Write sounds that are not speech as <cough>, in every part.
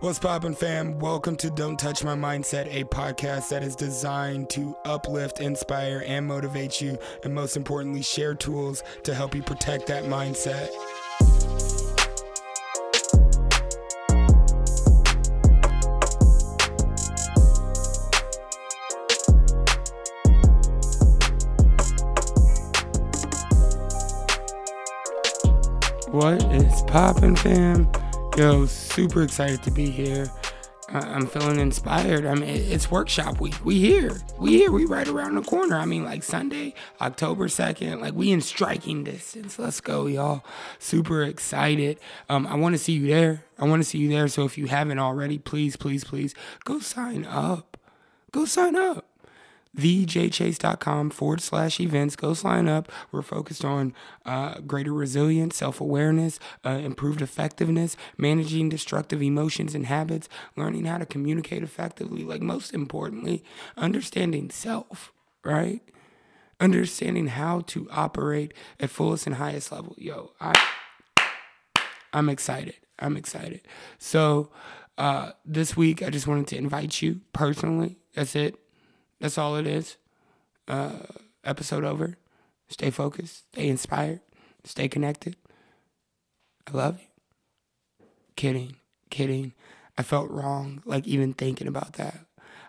What's poppin', fam? Welcome to Don't Touch My Mindset, a podcast that is designed to uplift, inspire, and motivate you, and most importantly, share tools to help you protect that mindset. What is poppin', fam? Yo, super excited to be here. I- am feeling inspired. I mean, it's workshop week. We here. We here. We right around the corner. I mean, like Sunday, October 2nd. Like, we in striking distance. Let's go, y'all. Super excited. Um, I want to see you there. I want to see you there. So if you haven't already, please, please, please go sign up. Go sign up thejchase.com forward slash events. Go sign up. We're focused on uh, greater resilience, self awareness, uh, improved effectiveness, managing destructive emotions and habits, learning how to communicate effectively. Like, most importantly, understanding self, right? Understanding how to operate at fullest and highest level. Yo, I, I'm excited. I'm excited. So, uh, this week, I just wanted to invite you personally. That's it that's all it is. Uh, episode over. Stay focused. Stay inspired. Stay connected. I love you. Kidding. Kidding. I felt wrong, like even thinking about that.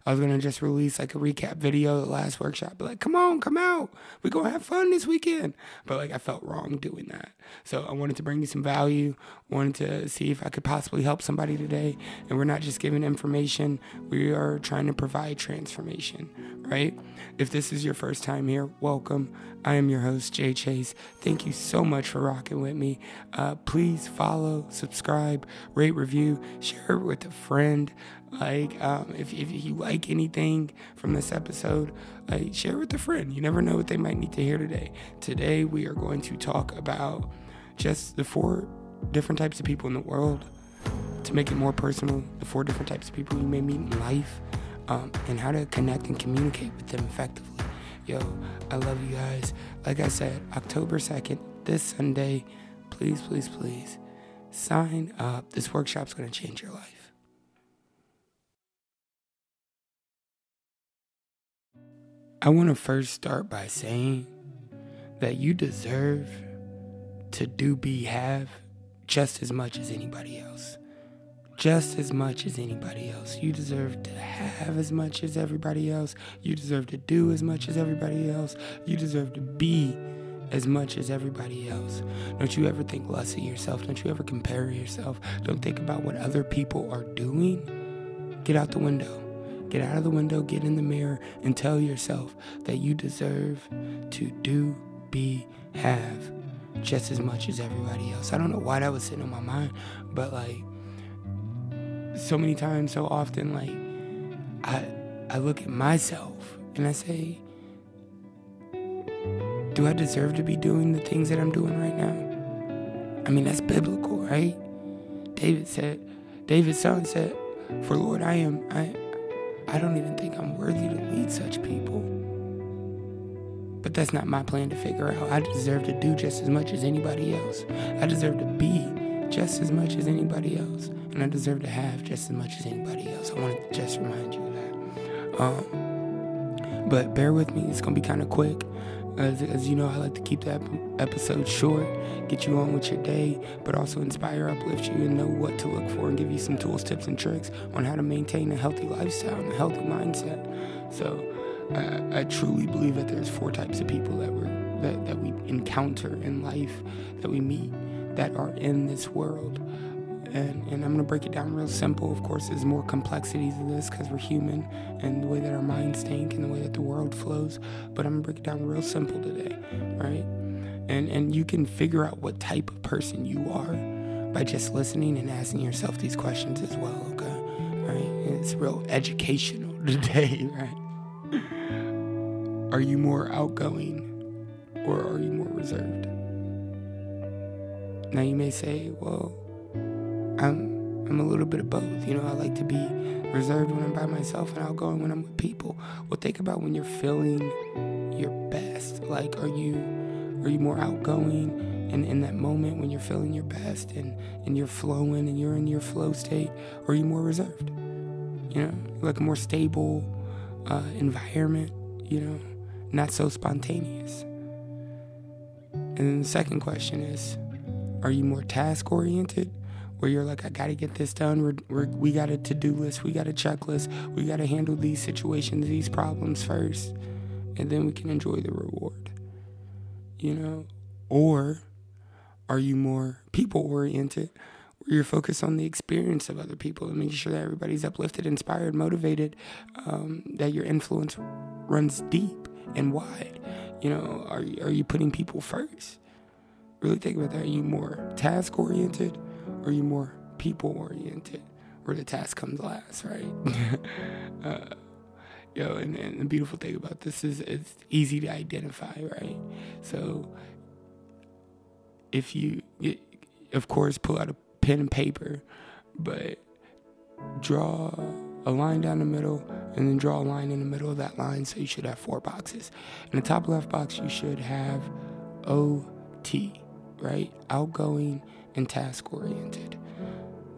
I was gonna just release like a recap video of the last workshop, but like, come on, come out. We're gonna have fun this weekend. But like I felt wrong doing that. So I wanted to bring you some value, wanted to see if I could possibly help somebody today. And we're not just giving information, we are trying to provide transformation, right? If this is your first time here, welcome. I am your host, Jay Chase. Thank you so much for rocking with me. Uh, please follow, subscribe, rate, review, share it with a friend. Like, um, if, if you like anything from this episode, like, share with a friend. You never know what they might need to hear today. Today, we are going to talk about just the four different types of people in the world. To make it more personal, the four different types of people you may meet in life, um, and how to connect and communicate with them effectively. Yo, I love you guys. Like I said, October 2nd, this Sunday, please, please, please sign up. This workshop's going to change your life. I want to first start by saying that you deserve to do, be, have just as much as anybody else. Just as much as anybody else. You deserve to have as much as everybody else. You deserve to do as much as everybody else. You deserve to be as much as everybody else. Don't you ever think less of yourself. Don't you ever compare yourself. Don't think about what other people are doing. Get out the window. Get out of the window, get in the mirror, and tell yourself that you deserve to do, be, have just as much as everybody else. I don't know why that was sitting on my mind, but like so many times, so often, like I I look at myself and I say, do I deserve to be doing the things that I'm doing right now? I mean, that's biblical, right? David said, David's son said, For Lord, I am I I don't even think I'm worthy to lead such people. But that's not my plan to figure out. I deserve to do just as much as anybody else. I deserve to be just as much as anybody else. And I deserve to have just as much as anybody else. I wanted to just remind you of that. Um, but bear with me, it's going to be kind of quick. As, as, you know, I like to keep the episode short, get you on with your day, but also inspire, uplift you, and know what to look for and give you some tools, tips, and tricks on how to maintain a healthy lifestyle and a healthy mindset. So, I, I truly believe that there's four types of people that we that, that we encounter in life, that we meet, that are in this world and, and I'm going to break it down real simple. Of course, there's more complexities to this because we're human and the way that our minds think and the way that the world flows. But I'm going to break it down real simple today, right? And, and you can figure out what type of person you are by just listening and asking yourself these questions as well, okay? Right? It's real educational <laughs> today, right? Are you more outgoing or are you more reserved? Now you may say, well, I'm I'm a little bit of both. You know, I like to be reserved when I'm by myself and outgoing when I'm with people. Well, think about when you're feeling your best. Like, are you are you more outgoing and in that moment when you're feeling your best and, and you're flowing and you're in your flow state, or are you more reserved? You know, like a more stable uh, environment, you know, not so spontaneous. And then the second question is, are you more task oriented? Where you're like, I gotta get this done. We're, we're, we got a to do list. We got a checklist. We gotta handle these situations, these problems first. And then we can enjoy the reward. You know? Or are you more people oriented? Where you're focused on the experience of other people and making sure that everybody's uplifted, inspired, motivated, um, that your influence runs deep and wide. You know, are, are you putting people first? Really think about that. Are you more task oriented or are you more people oriented? Where the task comes last, right? <laughs> uh, yo, and, and the beautiful thing about this is it's easy to identify, right? So if you, of course, pull out a pen and paper, but draw a line down the middle and then draw a line in the middle of that line. So you should have four boxes. In the top left box, you should have OT, right? Outgoing and task oriented.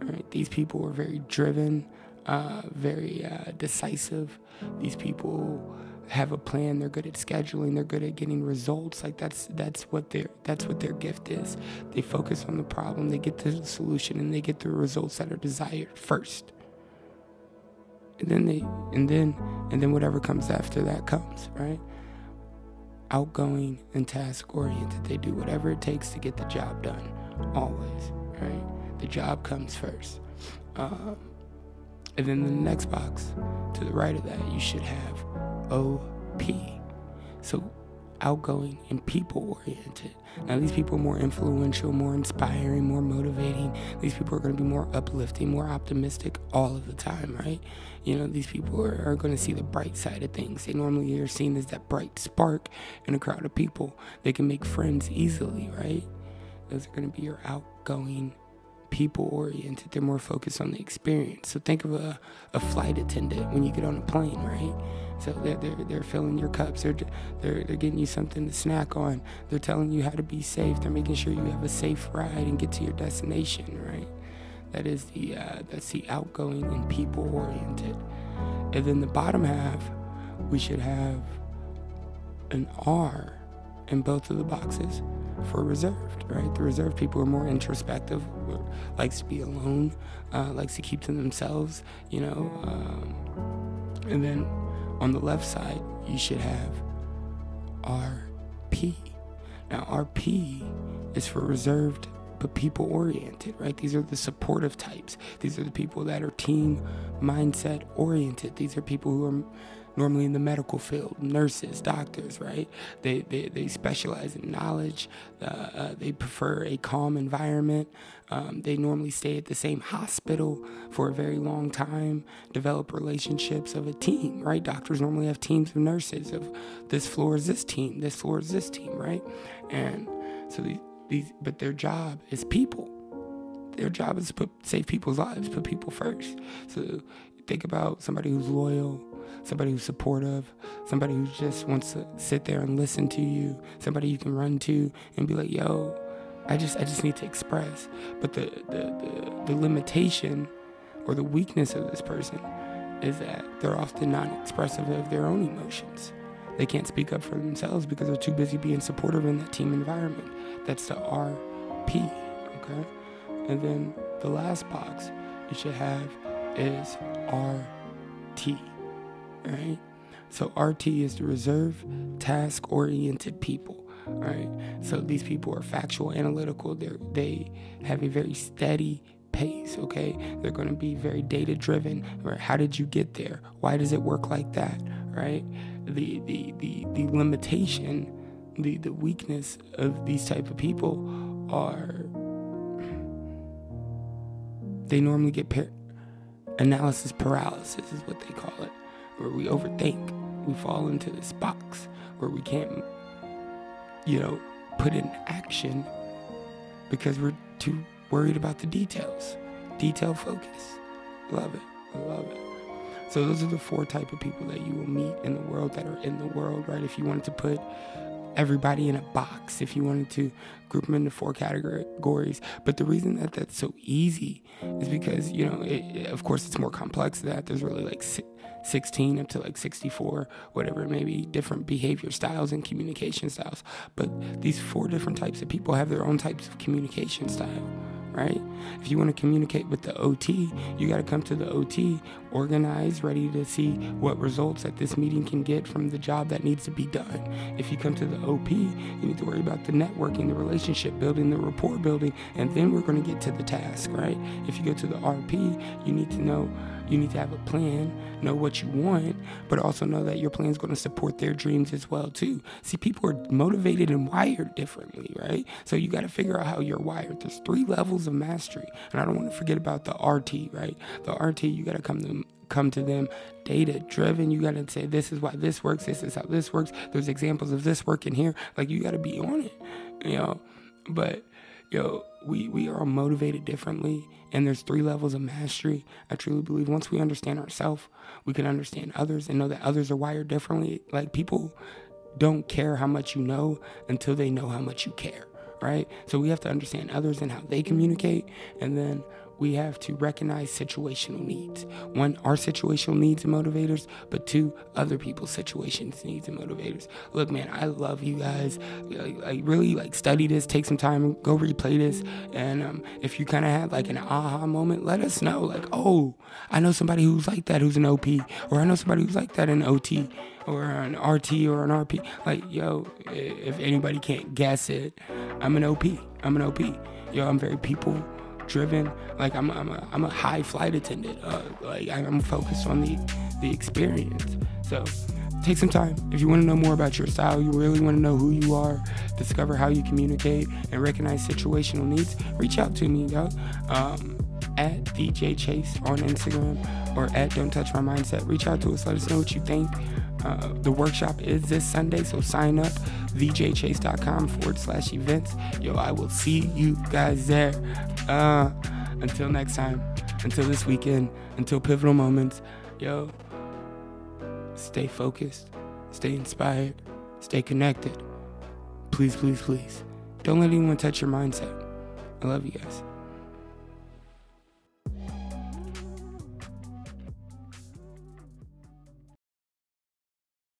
Right? These people are very driven, uh, very uh, decisive. These people have a plan. They're good at scheduling. They're good at getting results. Like that's that's what their that's what their gift is. They focus on the problem. They get to the solution, and they get the results that are desired first. And then they and then and then whatever comes after that comes right. Outgoing and task oriented. They do whatever it takes to get the job done. Always right. The job comes first. Um, and then the next box to the right of that, you should have OP. So outgoing and people oriented. Now, these people are more influential, more inspiring, more motivating. These people are going to be more uplifting, more optimistic all of the time, right? You know, these people are, are going to see the bright side of things. They normally are seen as that bright spark in a crowd of people. They can make friends easily, right? Those are going to be your outgoing people oriented. They're more focused on the experience. So think of a, a flight attendant when you get on a plane, right? So they're, they're, they're filling your cups. They're, they're, they're getting you something to snack on. They're telling you how to be safe. They're making sure you have a safe ride and get to your destination, right? That is the, uh, that's the outgoing and people oriented. And then the bottom half, we should have an R in both of the boxes for reserved, right? The reserved people are more introspective, likes to be alone, uh, likes to keep to themselves, you know. Um, and then on the left side, you should have RP. Now, RP is for reserved but people oriented, right? These are the supportive types. These are the people that are team mindset oriented. These are people who are normally in the medical field, nurses, doctors, right? They, they, they specialize in knowledge. Uh, uh, they prefer a calm environment. Um, they normally stay at the same hospital for a very long time, develop relationships of a team, right? Doctors normally have teams of nurses of this floor is this team, this floor is this team, right? And so these, these but their job is people. Their job is to put save people's lives, put people first. So think about somebody who's loyal, somebody who's supportive, somebody who just wants to sit there and listen to you, somebody you can run to and be like, yo, I just I just need to express. But the the, the, the limitation or the weakness of this person is that they're often not expressive of their own emotions. They can't speak up for themselves because they're too busy being supportive in that team environment. That's the RP, okay? And then the last box you should have is RT right? So RT is the reserve task oriented people, right? So these people are factual, analytical. They they have a very steady pace, okay? They're going to be very data driven. Right? How did you get there? Why does it work like that, right? The the the the limitation, the the weakness of these type of people are they normally get par- analysis paralysis is what they call it where we overthink. We fall into this box where we can't, you know, put in action because we're too worried about the details. Detail focus. Love it. I love it. So those are the four type of people that you will meet in the world that are in the world, right? If you wanted to put everybody in a box if you wanted to group them into four categories. But the reason that that's so easy is because, you know, it, of course, it's more complex than that. There's really like 16 up to like 64, whatever it may be, different behavior styles and communication styles. But these four different types of people have their own types of communication style right? If you want to communicate with the OT, you got to come to the OT organized, ready to see what results that this meeting can get from the job that needs to be done. If you come to the OP, you need to worry about the networking, the relationship building, the rapport building, and then we're going to get to the task, right? If you go to the RP, you need to know you need to have a plan, know what you want, but also know that your plan is going to support their dreams as well too. See, people are motivated and wired differently, right? So you got to figure out how you're wired. There's three levels of mastery, and I don't want to forget about the RT, right? The RT, you got to come to come to them data driven. You got to say, this is why this works. This is how this works. There's examples of this working here. Like, you got to be on it, you know? But, yo, we, we are motivated differently and there's three levels of mastery. I truly believe once we understand ourselves, we can understand others and know that others are wired differently. Like people don't care how much you know until they know how much you care, right? So we have to understand others and how they communicate and then we have to recognize situational needs. One, our situational needs and motivators, but two, other people's situations, needs and motivators. Look, man, I love you guys. I, really like study this, take some time, go replay this, and um, if you kind of had like an aha moment, let us know. Like, oh, I know somebody who's like that, who's an OP, or I know somebody who's like that in OT or an RT or an RP. Like, yo, if anybody can't guess it, I'm an OP. I'm an OP. Yo, I'm very people driven. Like I'm, I'm a, I'm a high flight attendant. Uh, like I'm focused on the, the experience. So take some time. If you want to know more about your style, you really want to know who you are, discover how you communicate, and recognize situational needs, reach out to me, yo. Um, at DJ Chase on Instagram or at Don't Touch My Mindset. Reach out to us. Let us know what you think. Uh, the workshop is this Sunday, so sign up thejchase.com forward slash events. Yo, I will see you guys there. Uh, until next time, until this weekend, until pivotal moments, yo, stay focused, stay inspired, stay connected. Please, please, please. Don't let anyone touch your mindset. I love you guys.